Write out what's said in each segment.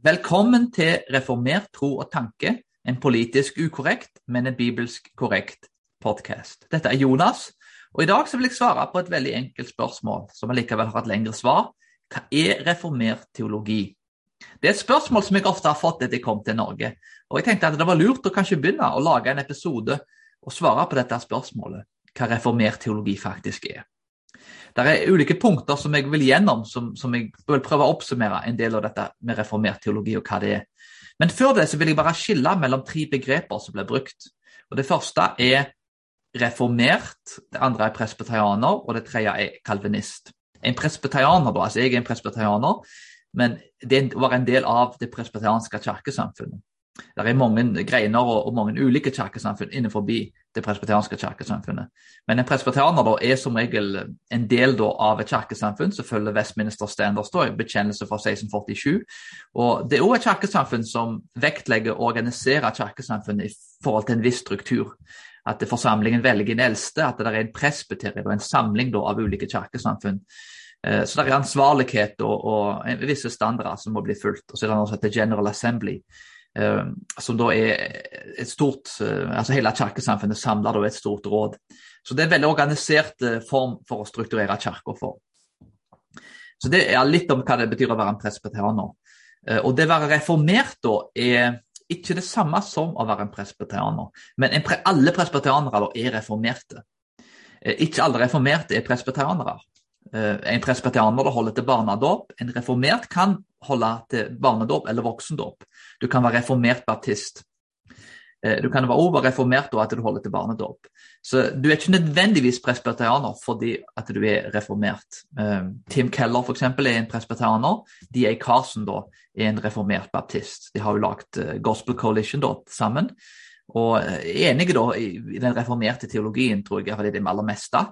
Velkommen til Reformert tro og tanke, en politisk ukorrekt, men en bibelsk korrekt podkast. Dette er Jonas, og i dag vil jeg svare på et veldig enkelt spørsmål, som allikevel har et lengre svar. Hva er reformert teologi? Det er et spørsmål som jeg ofte har fått etter jeg kom til Norge, og jeg tenkte at det var lurt å kanskje begynne å lage en episode og svare på dette spørsmålet, hva reformert teologi faktisk er. Det er ulike punkter som jeg vil gjennom, som, som, jeg vil prøve å oppsummere en del av dette med reformert teologi og hva det er. Men før det så vil jeg bare skille mellom tre begreper som ble brukt. Og Det første er reformert, det andre er presbyterianer, og det tredje er kalvinist. En presbyterianer, da, altså jeg er en presbyterianer, men det var en del av det presbyterianske kirkesamfunnet. Det er mange greiner og, og mange ulike kirkesamfunn innenfor det presbyterianske kirkesamfunnet. Men en presbyterianer da, er som regel en del da, av et kirkesamfunn som følger Westminster Standards, da, bekjennelse fra 1647. Og Det er også et kirkesamfunn som vektlegger å organisere kirkesamfunnet i forhold til en viss struktur. At forsamlingen velger en eldste, at det er en presbyterie og en samling da, av ulike kirkesamfunn. Eh, så det er ansvarlighet og, og visse standarder som må bli fulgt. Og så er det noe som heter General Assembly som da er et stort eh, altså Hele kirkesamfunnet samler da et stort råd. Så det er en veldig organisert eh, form for å strukturere kirka for. Så det er litt om hva det betyr å være en presbyterianer. Og det å være reformert da er ikke det samme som å være en presbyterianer. Men en pre alle presbyterianere er reformerte. Ikke alle reformerte er presbyterianere. En presbyterianer holder til barnedåp. En reformert kan holde til barnedåp eller voksendåp. Du kan være reformert baptist. Eh, du kan være reformert da at du holder til barnedåp. Så du er ikke nødvendigvis presbyterianer fordi at du er reformert. Eh, Tim Keller f.eks. er en presbyterianer. D.A. Carson da, er en reformert baptist. De har jo lagd eh, Gospel Coalition da, sammen. Og enige da i den reformerte teologien, tror jeg, fordi det er det aller meste.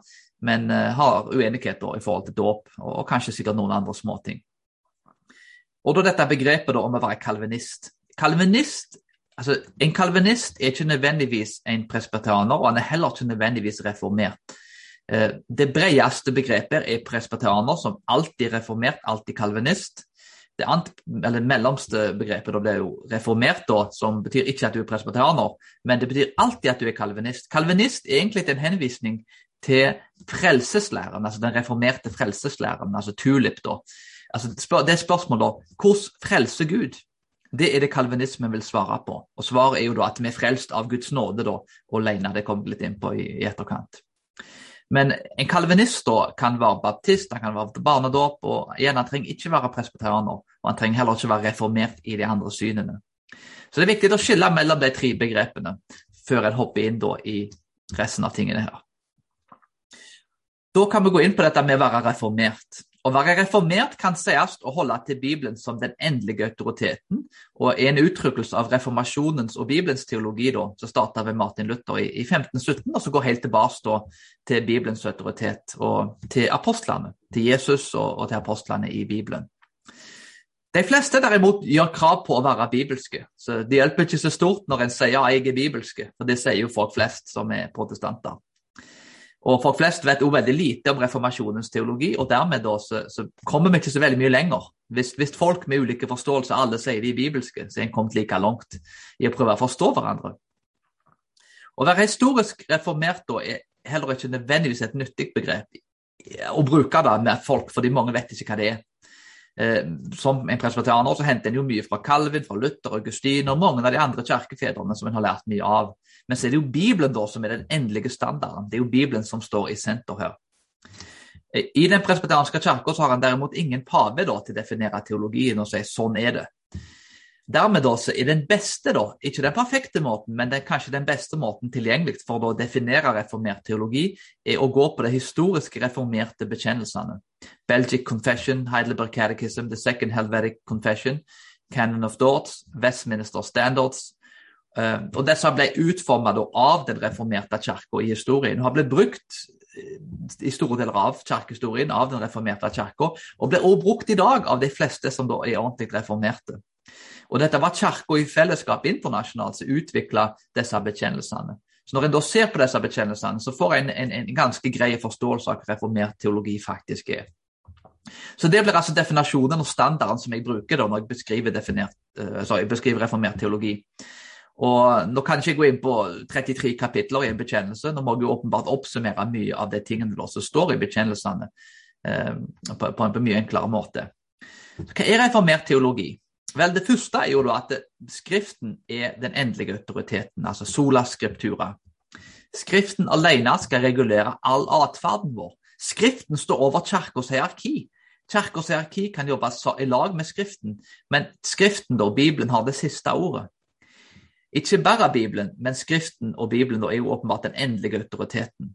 Men har uenighet da i forhold til dåp, og kanskje sikkert noen andre småting. Og da dette begrepet da om å være kalvinist. Kalvinist, altså En kalvinist er ikke nødvendigvis en presbyterianer, og han er heller ikke nødvendigvis reformert. Eh, det bredeste begrepet er presbyterianer, som alltid er reformert, alltid kalvinist. Det eller mellomste begrepet da blir jo reformert, da, som betyr ikke at du er presbyterianer, men det betyr alltid at du er kalvinist. Kalvinist er egentlig en henvisning til frelseslæren, altså den reformerte frelseslæren, altså tulip. da. Altså, det er spørsmålet da, hvordan frelse Gud? Det er det kalvinismen vil svare på. Og Svaret er jo da at vi er frelst av Guds nåde da, alene. Det vi litt inn på i, i etterkant. Men en kalvinist da kan være baptist, han kan være barnedåp, og igjen, han trenger ikke være presbyterianer. Og han trenger heller ikke være reformert i de andre synene. Så det er viktig å skille mellom de tre begrepene før en hopper inn da i resten av tingene her. Da kan vi gå inn på dette med å være reformert. Å være reformert kan sies å holde til Bibelen som den endelige autoriteten, og er en uttrykkelse av reformasjonens og Bibelens teologi da, som starta ved Martin Luther i, i 1517, og som går helt tilbake til Bibelens autoritet og til apostlene, til Jesus og, og til apostlene i Bibelen. De fleste derimot gjør krav på å være bibelske, så det hjelper ikke så stort når en sier jeg er bibelske, for det sier jo folk flest som er protestanter. Og folk flest vet også veldig lite om reformasjonens teologi, og dermed da, så, så, kommer vi ikke så veldig mye lenger. Hvis, hvis folk med ulike forståelser alle sier de bibelske, så er en kommet like langt i å prøve å forstå hverandre. Å være historisk reformert da er heller ikke nødvendigvis et nyttig begrep å bruke det med folk, fordi mange vet ikke hva det er. Eh, som en presbyterianer så henter en jo mye fra Calvin, fra Luther, Augustin og mange av de andre kirkefedrene som en har lært mye av. Men så er det jo Bibelen da som er den endelige standarden. Det er jo Bibelen som står i senter her. Eh, I den presbyterianske kirka har han derimot ingen pave da, til å definere teologien og si sånn er det. Dermed da, så er den beste, da, ikke den perfekte måten, men den, kanskje den beste måten tilgjengelig for å definere reformert teologi, er å gå på de historiske reformerte bekjennelsene. Belgic Confession, Heidelberg Catechism, The Second Helvetic Confession, Canon of Thoughts, Westminster Standards. Uh, og Disse ble utformet av den reformerte kirka i historien og har blitt brukt eh, i store deler av kirkehistorien av den reformerte kirka, og blir også brukt i dag av de fleste som da er ordentlig reformerte. Og dette var Kirka i fellesskap internasjonalt som utvikla disse bekjennelsene. Så Når en da ser på disse bekjennelsene, så får en en, en ganske grei forståelse av hva reformert teologi faktisk er. Så Det blir altså definasjonen og standarden som jeg bruker da når jeg beskriver, definert, uh, jeg beskriver reformert teologi. Og Nå kan ikke jeg gå inn på 33 kapitler i en bekjennelse, nå må jeg jo åpenbart oppsummere mye av de tingene som står i bekjennelsene uh, på, på, en på mye enklere måte. Så hva er reformert teologi? Vel, Det første er jo da at Skriften er den endelige autoriteten, altså sola scriptura. Skriften alene skal regulere all atferden vår. Skriften står over kirkas hierarki. Kirkas hierarki kan jobbe i lag med Skriften, men Skriften, da, Bibelen, har det siste ordet. Ikke bare Bibelen, men Skriften og Bibelen er jo åpenbart den endelige autoriteten.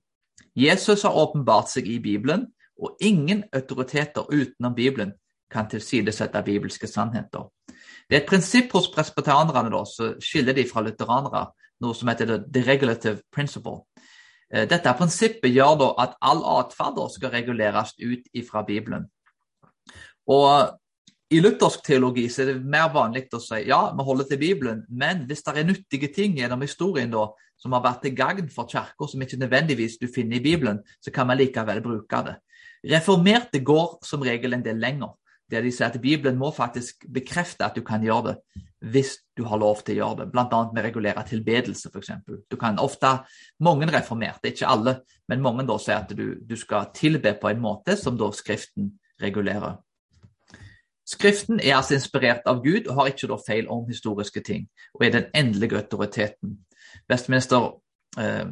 Jesus har åpenbart seg i Bibelen, og ingen autoriteter utenom Bibelen kan tilsidesette bibelske sannheter. Det er et prinsipp hos presbyterianerne som skiller de fra lutheranere, noe som heter the regulative principle. Eh, dette prinsippet gjør da at all atferd skal reguleres ut fra Bibelen. Og I luthersk teologi så er det mer vanlig å si ja, vi holder til Bibelen, men hvis det er nyttige ting gjennom historien da, som har vært til gagn for kirka, som ikke nødvendigvis du finner i Bibelen, så kan vi likevel bruke det. Reformerte går som regel en del lenger der de sier at Bibelen må faktisk bekrefte at du kan gjøre det hvis du har lov til å gjøre det, bl.a. med å regulere tilbedelse f.eks. Du kan ofte, Mange reformerte, ikke alle, men mange da sier at du, du skal tilbe på en måte som da Skriften regulerer. Skriften er altså inspirert av Gud og har ikke da feil om historiske ting, og er den endelige autoriteten. Westminster eh,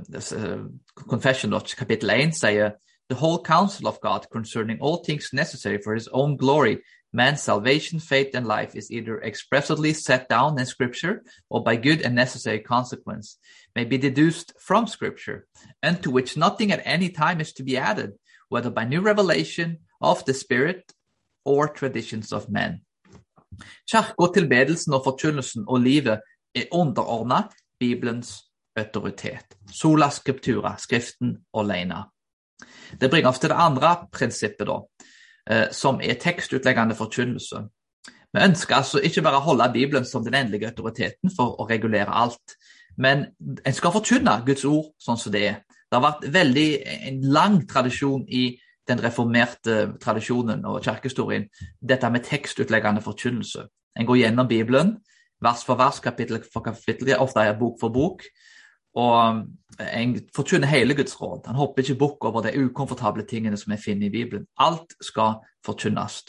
Confession, kapittel 1, sier the whole counsel of God concerning all things necessary for his own glory, man's salvation, faith, and life is either expressly set down in Scripture or by good and necessary consequence may be deduced from Scripture, and to which nothing at any time is to be added, whether by new revelation of the Spirit or traditions of men. Er autoritet. Sola scriptura, Skriften alene. Det bringer oss til det andre prinsippet, da, eh, som er tekstutleggende forkynnelse. Vi ønsker altså ikke bare å holde Bibelen som den endelige autoriteten for å regulere alt, men en skal forkynne Guds ord sånn som det er. Det har vært veldig, en lang tradisjon i den reformerte tradisjonen og kirkehistorien, dette med tekstutleggende forkynnelse. En går gjennom Bibelen, vers for vers, kapittel for kapittel, ofte er bok for bok, og en forkynner hele Guds råd. Han hopper ikke bukk over de ukomfortable tingene som vi finner i Bibelen. Alt skal forkynnes.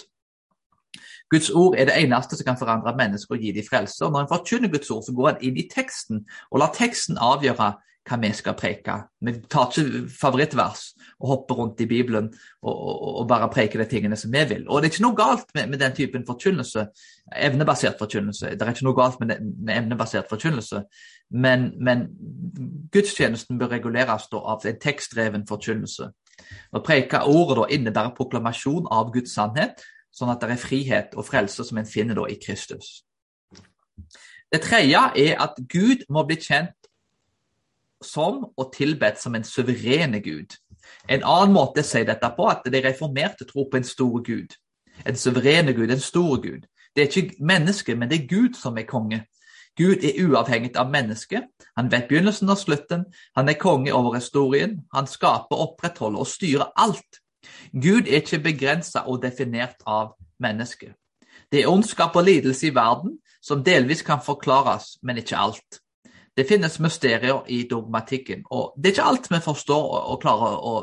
Guds ord er det eneste som kan forandre mennesker og gi dem frelse. Og når en forkynner Guds ord, så går en inn i teksten og lar teksten avgjøre hva vi skal preke. Vi tar ikke favorittvers og hopper rundt i Bibelen og, og, og, bare preker de tingene som vi vil. Og det er ikke noe galt med, med den typen forkynnelse, evnebasert forkynnelse. Det er ikke noe galt med, med evnebasert forkynnelse, men, men, gudstjenesten bør reguleres av en tekstdreven forkynnelse. Å preke ordet da innebærer proklamasjon av Guds sannhet, sånn at det er frihet og frelse som en finner da i Kristus. Det tredje er at Gud må bli kjent som og tilbedt som en suverene Gud. En annen måte å si dette på at de reformerte tror på en stor Gud. En suverene Gud, en stor Gud. Det er ikke mennesket, men det er Gud som er konge. Gud er uavhengig av mennesket. Han vet begynnelsen og slutten. Han er konge over historien. Han skaper, opprettholder og styrer alt. Gud er ikke begrensa og definert av mennesket. Det er ondskap og lidelse i verden som delvis kan forklares, men ikke alt. Det finnes mysterier i dogmatikken, og det er ikke alt vi forstår og, klarer å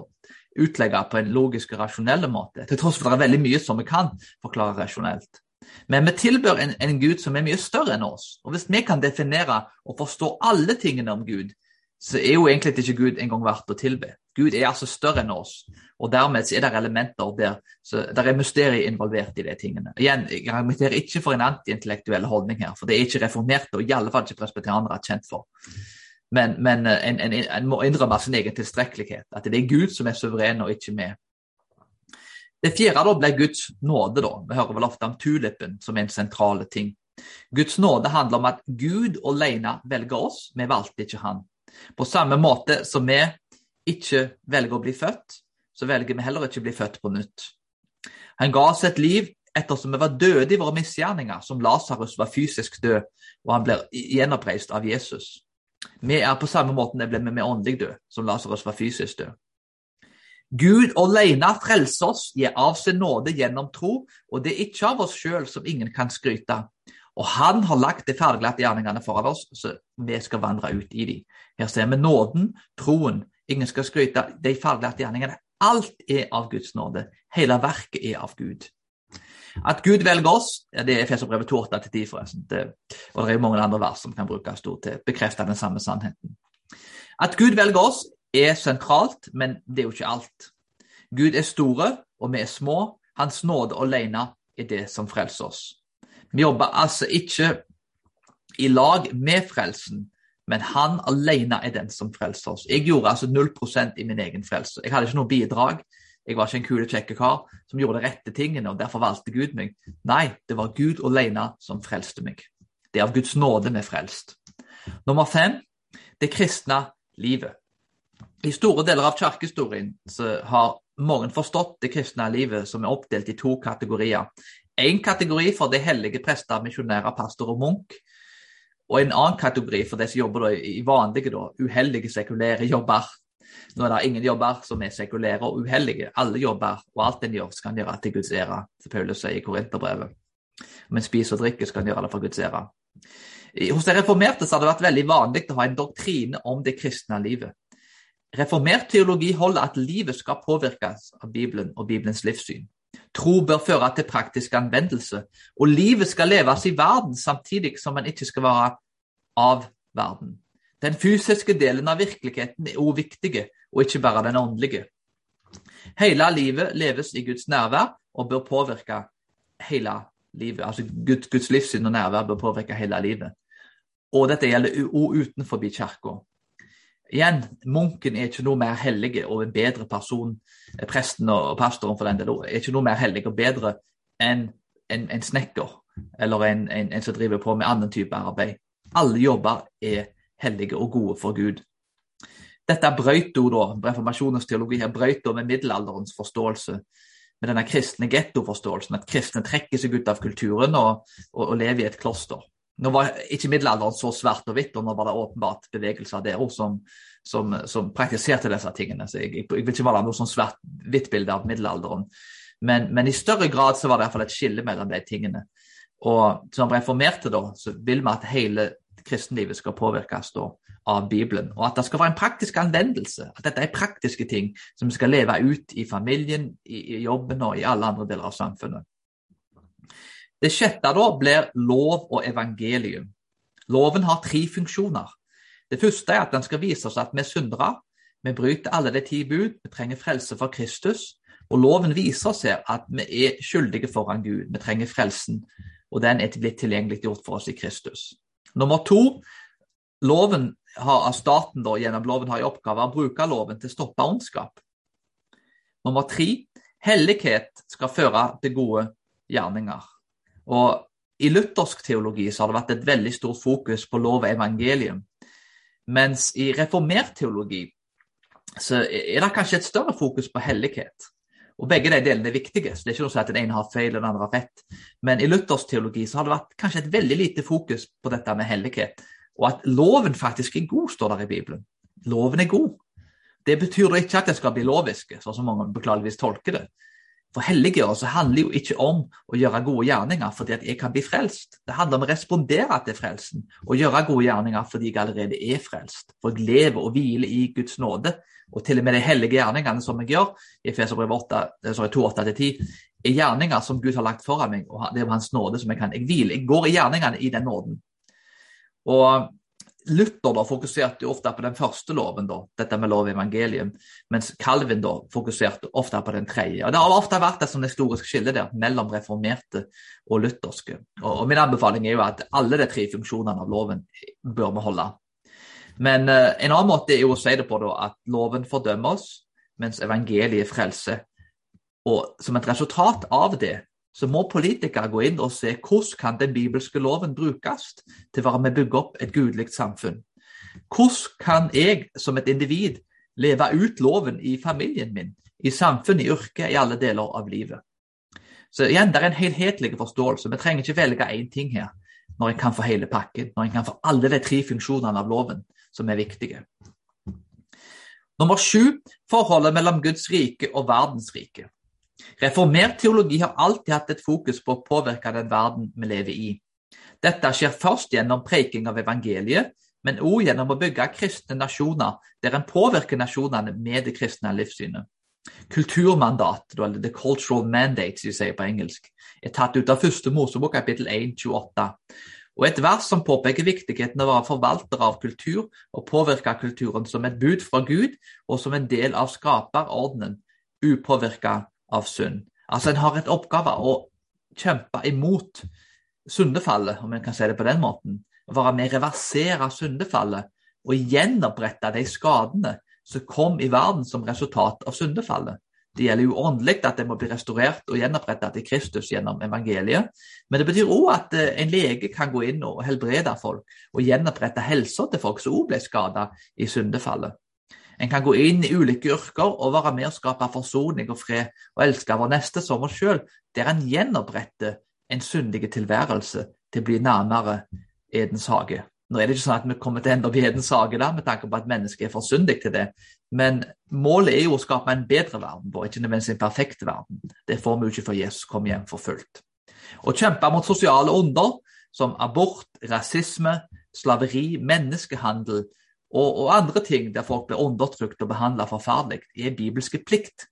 utlegge på en logisk og rasjonell måte, til tross for at det er veldig mye som vi kan forklare rasjonelt. Men vi tilbør en, en Gud som er mye større enn oss, og hvis vi kan definere og forstå alle tingene om Gud, så er jo egentlig ikke Gud engang verdt å tilbe. Gud er altså større enn oss, og dermed er det elementer der så der er mysterier involvert i de tingene. Igjen, Jeg argumenterer ikke for en antiintellektuell holdning her, for det er ikke reformerte, og i alle fall ikke presbyterianere kjent for. Men, men eh, en, en, en, må innrømme sin egen tilstrekkelighet, at det er Gud som er suveren, og ikke vi. Det fjerde da ble Guds nåde. da. Vi hører vel ofte om tulipen som en sentrale ting. Guds nåde handler om at Gud alene velger oss, vi valgte ikke Han. På samme måte som vi ikke velger å bli født, så velger vi heller ikke å bli født på nytt. Han ga oss et liv ettersom vi var døde i våre misgjerninger, som Lasarus var fysisk død, og han ble gjenoppreist av Jesus. Vi er på samme måte ble vi med åndelig død, som Lasarus var fysisk død. Gud alene frelser oss, gir av sin nåde gjennom tro, og det er ikke av oss sjøl som ingen kan skryte. Og han har lagt de ferdiglagte gjerningene foran oss, så vi skal vandre ut i dem. Her ser vi nåden, troen. Ingen skal skryte. De ferdiglagte gjerningene. Alt er av Guds nåde. Hele verket er av Gud. At Gud velger oss, det er Efeserbrevet 2,8-10, forresten. Det, og det er mange andre vers som kan brukes til å bekrefte den samme sannheten. At Gud velger oss, er sentralt, men det er jo ikke alt. Gud er store, og vi er små. Hans nåde alene er det som frelser oss. Vi jobber altså ikke i lag med frelsen, men han alene er den som frelser oss. Jeg gjorde altså 0% i min egen frelse. Jeg hadde ikke noe bidrag. Jeg var ikke en kul, kjekk kar som gjorde de rette tingene, og derfor valgte Gud meg. Nei, det var Gud alene som frelste meg. Det er av Guds nåde vi er frelst. Nummer fem det kristne livet. I store deler av kirkehistorien har mange forstått det kristne livet som er oppdelt i to kategorier. En kategori for de hellige prester, misjonærer, pastor og munk. Og en annen kategori for de som jobber i vanlige, da, uheldige, sekulære jobber. Nå er det ingen jobber som er sekulære og uheldige. Alle jobber og alt en gjør, skal en gjøre til Guds ære, som Paulus sier i Korinterbrevet. Men spiser og drikke skal en gjøre det for Guds ære. Hos de reformerte har det vært veldig vanlig å ha en doktrine om det kristne livet. Reformert teologi holder at livet skal påvirkes av Bibelen og Bibelens livssyn. Tro bør føre til praktisk anvendelse, og livet skal leves i verden samtidig som man ikke skal være av verden. Den fysiske delen av virkeligheten er òg viktig, og ikke bare den åndelige. Hele livet leves i Guds nærvær og bør påvirke hele livet. Altså Guds, Guds livssyn og nærvær bør påvirke hele livet. Og dette gjelder òg utenfor kirka. Igjen, munken er ikke noe mer hellig og en bedre person, presten og pastoren for den del, er ikke noe mer hellig og bedre enn en, en snekker eller en, en, en, som driver på med annen type arbeid. Alle jobber er hellige og gode for Gud. Dette brøt da, reformasjonens teologi her brøt med middelalderens forståelse, med denne kristne gettoforståelsen, at kristne trekker seg ut av kulturen og, og, og lever i et kloster. Nå var ikke middelalderen så svart og hvitt, og nå var det åpenbart bevegelser der som, som, som, praktiserte disse tingene. Så jeg, jeg, vil ikke male noe sånn svart-hvitt bilde av middelalderen. Men, men, i større grad så var det i hvert fall et skille mellom de tingene. Og som reformerte, da, så vil vi at hele kristenlivet skal påvirkes da, av Bibelen. Og at det skal være en praktisk anvendelse. At dette er praktiske ting som vi skal leve ut i familien, i, i jobben og i alle andre deler av samfunnet. Det sjette da blir lov og evangelium. Loven har tre funksjoner. Det første er at den skal vise oss at vi er syndere. Vi bryter alle de ti bud, vi trenger frelse for Kristus. Og loven viser oss her at vi er skyldige foran Gud. Vi trenger frelsen, og den er blitt tilgjengelig gjort for oss i Kristus. Nummer to, loven har, staten da, gjennom loven har i oppgave å bruke loven til å stoppe ondskap. Nummer tre, hellighet skal føre til gode gjerninger. Og I luthersk teologi så har det vært et veldig stort fokus på lov og evangelium. Mens i reformert teologi så er det kanskje et større fokus på hellighet. Og Begge de delene er viktige, så det er ikke noe si at den ene har feil og den andre har rett. Men i luthersk teologi så har det vært kanskje et veldig lite fokus på dette med hellighet. Og at loven faktisk er god, står der i Bibelen. Loven er god. Det betyr da ikke at det skal bli loviske, sånn som mange beklageligvis tolker det. For helliggjørelse handler jo ikke om å gjøre gode gjerninger fordi at jeg kan bli frelst. Det handler om å respondere til frelsen og gjøre gode gjerninger fordi jeg allerede er frelst. For jeg lever og hviler i Guds nåde. Og til og med de hellige gjerningene som jeg gjør, i Feserbrevet 2,8-10, er gjerninger som Gud har lagt foran meg, og det er Hans nåde som jeg kan. Jeg hviler, jeg går i gjerningene i den nåden. Og Luther da fokuserte ofte på den første loven, da, dette med lov i evangelium, mens Calvin da fokuserte ofte på den tredje. Og Det har ofte vært et sånn historisk skille der mellom reformerte og lutherske. Og, og Min anbefaling er jo at alle de tre funksjonene av loven bør vi holde. Men uh, en annen måte er jo å si det på da, at loven fordømmer oss, mens evangeliet frelser. Og som et resultat av det så må politikere gå inn og se hvordan kan den bibelske loven brukes til å være med å bygge opp et gudelig samfunn. Hvordan kan jeg som et individ leve ut loven i familien min, i samfunnet, i yrket, i alle deler av livet? Så igjen, Det er en helhetlig forståelse. Vi trenger ikke velge én ting her når en kan få hele pakken, når en kan få alle de tre funksjonene av loven som er viktige. Nummer sju forholdet mellom Guds rike og verdens rike. Reformert teologi har alltid hatt et fokus på å påvirke den verden vi lever i. Dette skjer først gjennom preking av evangeliet, men også gjennom å bygge kristne nasjoner der en påvirker nasjonene med det kristne livssynet. Kulturmandat, eller the cultural mandate, som de sier på engelsk, er tatt ut av første Mosebok kapittel 1, 28. Og et vers som påpeker viktigheten av å være forvalter av kultur og påvirke kulturen som et bud fra Gud og som en del av skaperordenen, upåvirka av synd. Altså En har et oppgave å kjempe imot syndefallet, om en kan si det på den måten. Være med å reversere syndefallet og gjenopprette de skadene som kom i verden som resultat av syndefallet. Det gjelder jo åndelig at det må bli restaurert og gjenopprettet til Kristus gjennom evangeliet. Men det betyr òg at eh, en lege kan gå inn og helbrede folk og gjenopprette helsa til folk som òg ble skada i syndefallet. En kan gå inn i ulike yrker og være med å skape forsoning og fred og elske vår neste som oss sjøl, der en gjenoppretter en syndig tilværelse til å bli nærmere Edens hage. Nå er det ikke sånn at vi kommer til å ende opp i Edens hage da, med tanke på at mennesket er for syndig til det. Men målet er jo å skape en bedre verden, vår, ikke nødvendigvis en perfekt verden. Det får vi jo ikke før Jesus kommer hjem for fullt. Å kjempe mot sosiale onder som abort, rasisme, slaveri, menneskehandel og, og andre ting der folk blir undertrykt og behandla forferdelig, er bibelske plikt.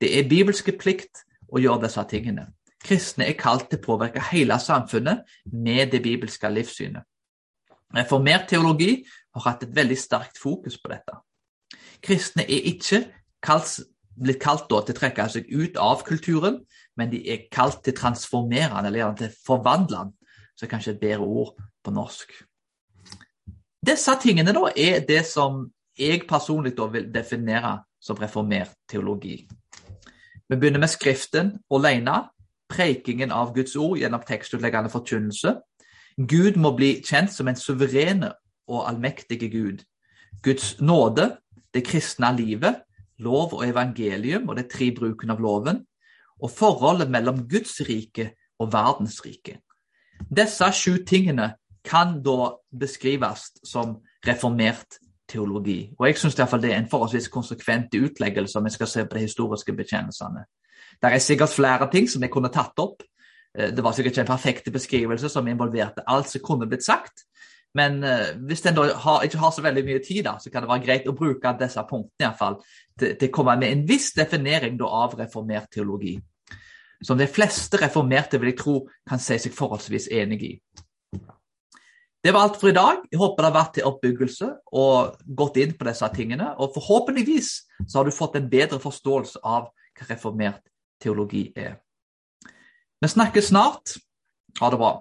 Det er bibelske plikt å gjøre disse tingene. Kristne er kalt til å påvirke hele samfunnet med det bibelske livssynet. Reformert teologi har hatt et veldig sterkt fokus på dette. Kristne er ikke kalt, blitt kalt til å trekke seg ut av kulturen, men de er kalt til transformerende, eller til forvandlende, er kanskje et bedre ord på norsk. Disse tingene da er det som jeg personlig da vil definere som reformert teologi. Vi begynner med Skriften alene, prekingen av Guds ord gjennom tekstutleggende forkynnelse, Gud må bli kjent som en suverene og allmektige Gud. Guds nåde, det kristne livet, lov og evangelium og de tre brukene av loven, og forholdet mellom Guds rike og verdens rike. Disse sju tingene kan da beskrives som reformert teologi. Og Jeg syns det er en forholdsvis konsekvent utleggelse om vi skal se på de historiske bekjennelsene. Det er sikkert flere ting som jeg kunne tatt opp, Eh, det var sikkert ikke en perfekt beskrivelse som involverte alt som kunne blitt sagt. Men uh, hvis en ikke har så veldig mye tid, da, så kan det være greit å bruke disse punktene i hvert fall, til, til å komme med en viss definering da, av reformert teologi. Som de fleste reformerte vil jeg tro kan si seg forholdsvis enig i. Det var alt for i dag. Jeg håper det har vært til oppbyggelse og gått inn på disse tingene. Og forhåpentligvis så har du fått en bedre forståelse av hva reformert teologi er. Vi snakkes snart. Ha det bra.